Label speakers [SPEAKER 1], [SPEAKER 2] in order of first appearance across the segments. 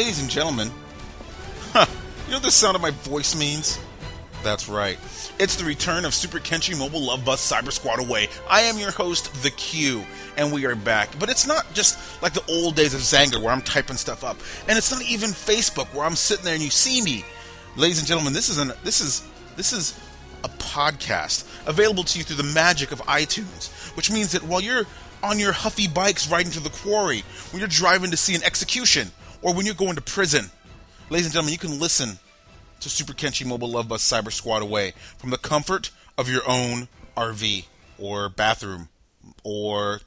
[SPEAKER 1] Ladies and gentlemen, huh, you know what the sound of my voice means? That's right. It's the return of Super Kenshi Mobile Love Bus Cyber Squad Away. I am your host, The Q, and we are back. But it's not just like the old days of Xanga where I'm typing stuff up. And it's not even Facebook where I'm sitting there and you see me. Ladies and gentlemen, this is an this is this is a podcast available to you through the magic of iTunes, which means that while you're on your huffy bikes riding to the quarry, when you're driving to see an execution, or when you're going to prison, ladies and gentlemen, you can listen to Super Kenshi Mobile Love Bus Cyber Squad away from the comfort of your own RV or bathroom or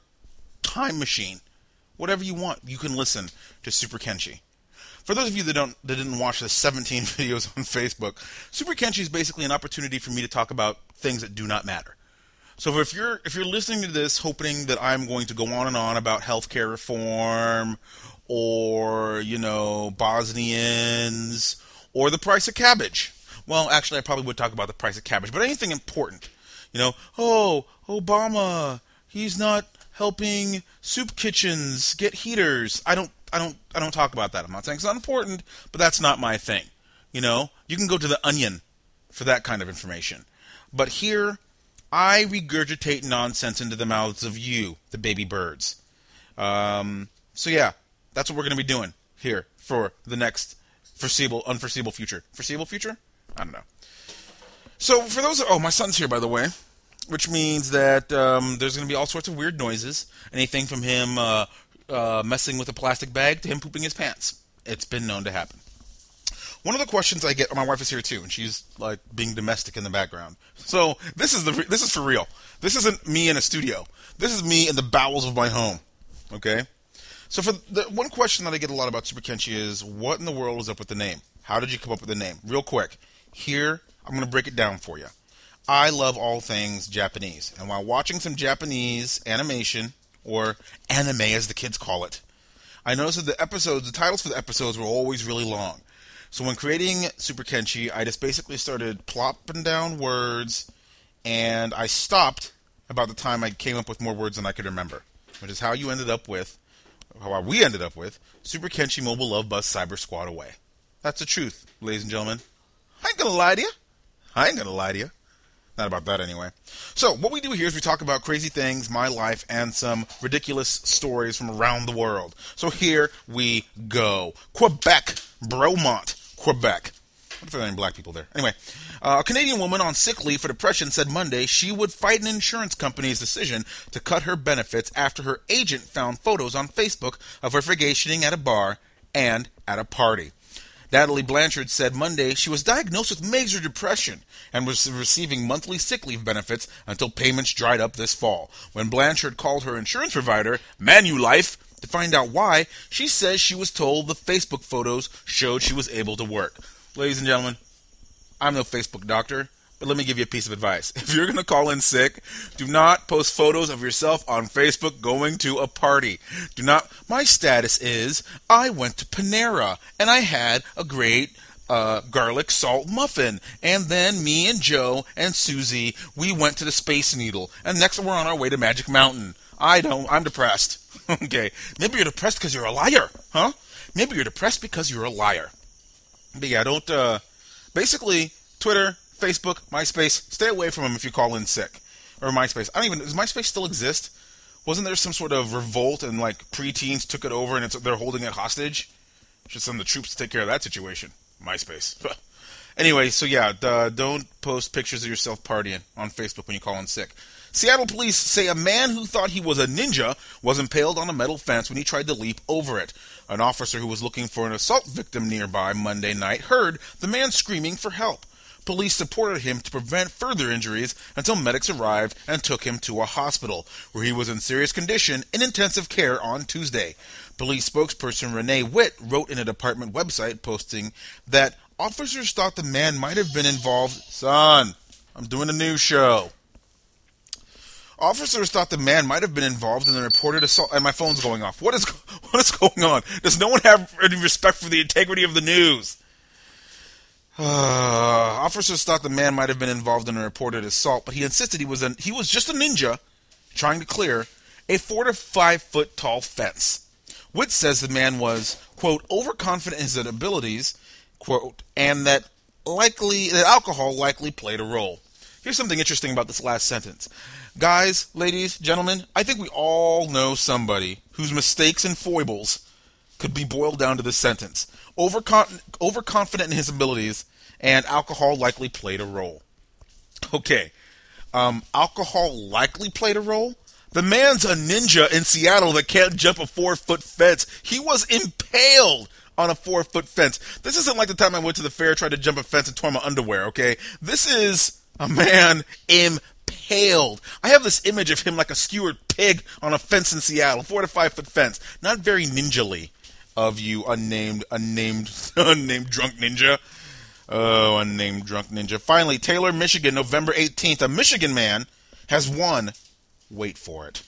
[SPEAKER 1] time machine. Whatever you want, you can listen to Super Kenshi. For those of you that don't that didn't watch the 17 videos on Facebook, Super Kenshi is basically an opportunity for me to talk about things that do not matter. So if you're if you're listening to this hoping that I'm going to go on and on about healthcare reform or, you know, Bosnians or the price of cabbage. Well, actually I probably would talk about the price of cabbage, but anything important. You know, oh, Obama, he's not helping soup kitchens get heaters. I don't I don't I don't talk about that. I'm not saying it's not important, but that's not my thing. You know, you can go to the Onion for that kind of information. But here, I regurgitate nonsense into the mouths of you, the baby birds. Um, so yeah, that's what we're going to be doing here for the next foreseeable, unforeseeable future. Foreseeable future? I don't know. So for those, oh, my son's here by the way, which means that um, there's going to be all sorts of weird noises. Anything from him uh, uh, messing with a plastic bag to him pooping his pants. It's been known to happen. One of the questions I get, my wife is here too, and she's like being domestic in the background. So this is the this is for real. This isn't me in a studio. This is me in the bowels of my home. Okay. So for the one question that I get a lot about Super Kenshi is, what in the world is up with the name? How did you come up with the name? Real quick, here I'm going to break it down for you. I love all things Japanese, and while watching some Japanese animation or anime as the kids call it, I noticed that the episodes, the titles for the episodes were always really long. So when creating Super Kenshi, I just basically started plopping down words, and I stopped about the time I came up with more words than I could remember, which is how you ended up with, how we ended up with, Super Kenshi Mobile Love Bus Cyber Squad Away. That's the truth, ladies and gentlemen. I ain't gonna lie to you. I ain't gonna lie to you. Not about that anyway. So, what we do here is we talk about crazy things, my life, and some ridiculous stories from around the world. So, here we go. Quebec, Bromont, Quebec. What if there are any black people there? Anyway, uh, a Canadian woman on sick leave for depression said Monday she would fight an insurance company's decision to cut her benefits after her agent found photos on Facebook of her vacationing at a bar and at a party. Natalie Blanchard said Monday she was diagnosed with major depression and was receiving monthly sick leave benefits until payments dried up this fall. When Blanchard called her insurance provider, Manulife, to find out why, she says she was told the Facebook photos showed she was able to work. Ladies and gentlemen, I'm no Facebook doctor, but let me give you a piece of advice. If you're going to call in sick, do not post photos of yourself on Facebook going to a party. Do not. My status is I went to Panera and I had a great uh, garlic salt muffin. And then me and Joe and Susie, we went to the Space Needle. And next we're on our way to Magic Mountain. I don't. I'm depressed. okay. Maybe you're depressed because you're a liar, huh? Maybe you're depressed because you're a liar. But yeah, don't. Uh, basically, Twitter, Facebook, MySpace, stay away from them if you call in sick. Or MySpace. I don't even. Does MySpace still exist? Wasn't there some sort of revolt and like preteens took it over and they're holding it hostage? Should send the troops to take care of that situation. MySpace. anyway, so yeah, don't post pictures of yourself partying on Facebook when you call in sick. Seattle police say a man who thought he was a ninja was impaled on a metal fence when he tried to leap over it. An officer who was looking for an assault victim nearby Monday night heard the man screaming for help. Police supported him to prevent further injuries until medics arrived and took him to a hospital, where he was in serious condition in intensive care on Tuesday. Police spokesperson Renee Witt wrote in a department website posting that officers thought the man might have been involved. Son, I'm doing a news show. Officers thought the man might have been involved in the reported assault. And my phone's going off. What is what is going on? Does no one have any respect for the integrity of the news? Uh, officers thought the man might have been involved in a reported assault, but he insisted he was a, he was just a ninja trying to clear a four to five foot tall fence. Witt says the man was, quote, overconfident in his abilities, quote, and that likely that alcohol likely played a role. Here's something interesting about this last sentence. Guys, ladies, gentlemen, I think we all know somebody whose mistakes and foibles could be boiled down to this sentence. Overcon- overconfident in his abilities, and alcohol likely played a role. Okay, um, alcohol likely played a role? The man's a ninja in Seattle that can't jump a four foot fence. He was impaled on a four foot fence. This isn't like the time I went to the fair, tried to jump a fence, and tore my underwear, okay? This is a man impaled. I have this image of him like a skewered pig on a fence in Seattle, four to five foot fence. Not very ninjally of you, unnamed, unnamed, unnamed drunk ninja. Oh, unnamed drunk ninja. Finally, Taylor, Michigan, November 18th. A Michigan man has won Wait for it.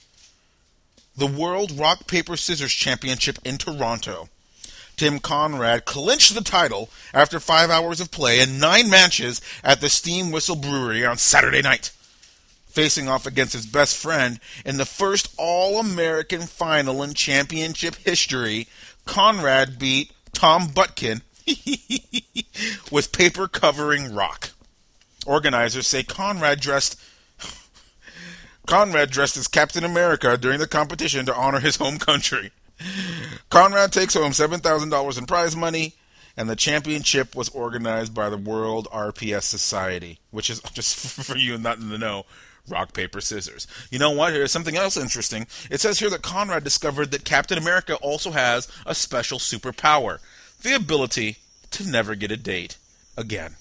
[SPEAKER 1] The World Rock Paper Scissors Championship in Toronto. Tim Conrad clinched the title after five hours of play and nine matches at the Steam Whistle Brewery on Saturday night. Facing off against his best friend in the first All American final in championship history, Conrad beat Tom Butkin with paper covering rock. Organizers say Conrad dressed Conrad dressed as Captain America during the competition to honor his home country. Conrad takes home $7,000 in prize money, and the championship was organized by the World RPS Society, which is just for you not in the know. Rock, paper, scissors. You know what? Here's something else interesting. It says here that Conrad discovered that Captain America also has a special superpower the ability to never get a date again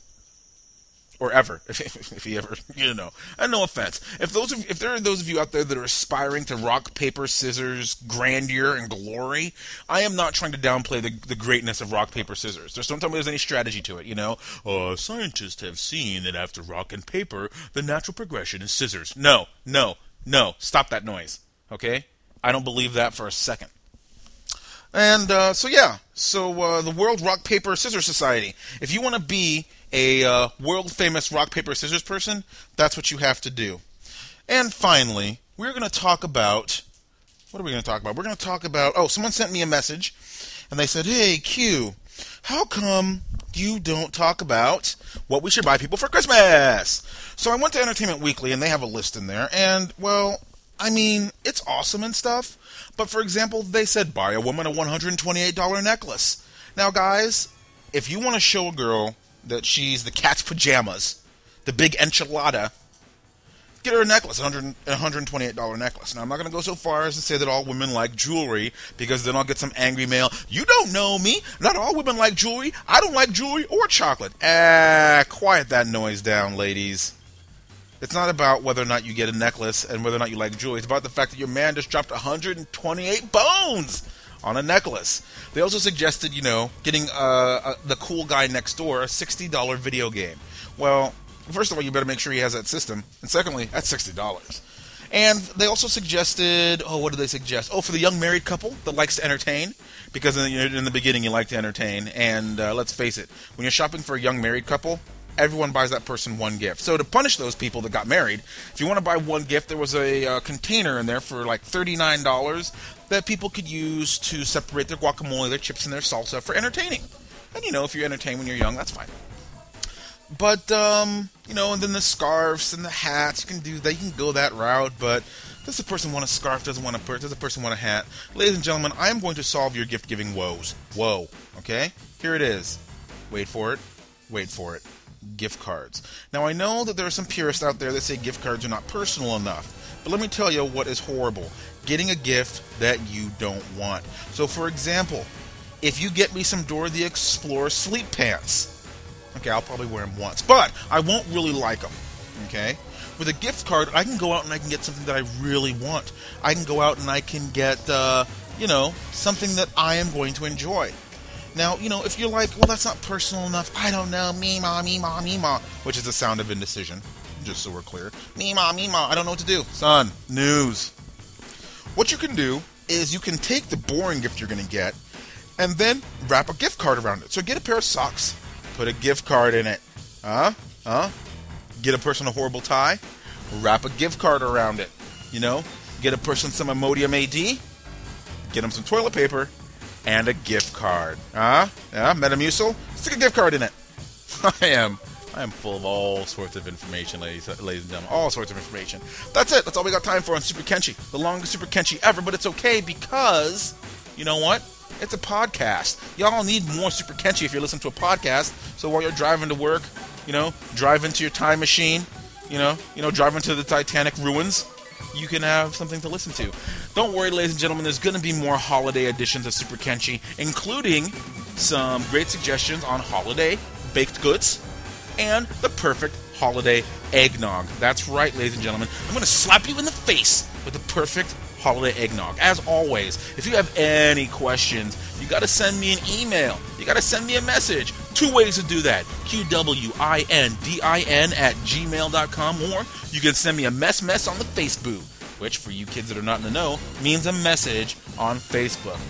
[SPEAKER 1] or ever, if, if he ever, you know. And no offense, if those of, if there are those of you out there that are aspiring to rock paper scissors grandeur and glory, I am not trying to downplay the, the greatness of rock paper scissors. There's me there's any strategy to it. You know, uh, scientists have seen that after rock and paper, the natural progression is scissors. No, no, no. Stop that noise. Okay, I don't believe that for a second. And uh, so yeah, so uh, the World Rock Paper Scissors Society. If you want to be a uh, world famous rock paper scissors person, that's what you have to do. And finally, we're going to talk about what are we going to talk about? We're going to talk about oh, someone sent me a message and they said, "Hey, Q, how come you don't talk about what we should buy people for Christmas?" So I went to Entertainment Weekly and they have a list in there and well, I mean, it's awesome and stuff, but for example, they said buy a woman a $128 necklace. Now, guys, if you want to show a girl that she's the cat's pajamas, the big enchilada. Get her a necklace, a $128 necklace. Now, I'm not going to go so far as to say that all women like jewelry, because then I'll get some angry mail. You don't know me. Not all women like jewelry. I don't like jewelry or chocolate. Ah, quiet that noise down, ladies. It's not about whether or not you get a necklace and whether or not you like jewelry. It's about the fact that your man just dropped 128 bones on a necklace. They also suggested, you know, getting uh, uh, the cool guy next door a $60 video game. Well, first of all, you better make sure he has that system. And secondly, that's $60. And they also suggested, oh, what did they suggest? Oh, for the young married couple that likes to entertain, because in the, in the beginning you like to entertain. And uh, let's face it, when you're shopping for a young married couple, everyone buys that person one gift. So to punish those people that got married, if you want to buy one gift, there was a uh, container in there for like $39 that people could use to separate their guacamole, their chips, and their salsa for entertaining. And you know, if you entertain when you're young, that's fine. But um, you know, and then the scarves and the hats, you can do that. You can go that route. But does the person want a scarf? Doesn't want a purse? Does the person want a hat? Ladies and gentlemen, I am going to solve your gift giving woes. Whoa. Okay, here it is. Wait for it. Wait for it. Gift cards. Now I know that there are some purists out there that say gift cards are not personal enough. But let me tell you what is horrible getting a gift that you don't want. So, for example, if you get me some Dora the Explorer sleep pants, okay, I'll probably wear them once, but I won't really like them, okay? With a gift card, I can go out and I can get something that I really want. I can go out and I can get, uh, you know, something that I am going to enjoy. Now, you know, if you're like, well, that's not personal enough, I don't know, me ma, me ma, me ma, which is the sound of indecision just so we're clear. Mima, Mima, I don't know what to do. Son, news. What you can do is you can take the boring gift you're going to get and then wrap a gift card around it. So get a pair of socks, put a gift card in it. Huh? Huh? Get a person a horrible tie, wrap a gift card around it. You know? Get a person some Imodium AD, get them some toilet paper, and a gift card. Huh? Yeah, Metamucil? Stick a gift card in it. I am. I am full of all sorts of information, ladies, ladies and gentlemen. All sorts of information. That's it. That's all we got time for on Super Kenshi. The longest Super Kenshi ever, but it's okay because, you know what? It's a podcast. Y'all need more Super Kenshi if you're listening to a podcast. So while you're driving to work, you know, drive into your time machine, you know, you know, drive into the Titanic ruins, you can have something to listen to. Don't worry, ladies and gentlemen, there's going to be more holiday editions of Super Kenshi, including some great suggestions on holiday baked goods and the perfect holiday eggnog. That's right, ladies and gentlemen. I'm going to slap you in the face with the perfect holiday eggnog. As always, if you have any questions, you got to send me an email. You got to send me a message. Two ways to do that QWINDIN at gmail.com, or you can send me a mess mess on the Facebook, which, for you kids that are not in the know, means a message on Facebook.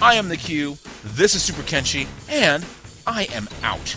[SPEAKER 1] I am the Q, this is Super Kenshi, and I am out.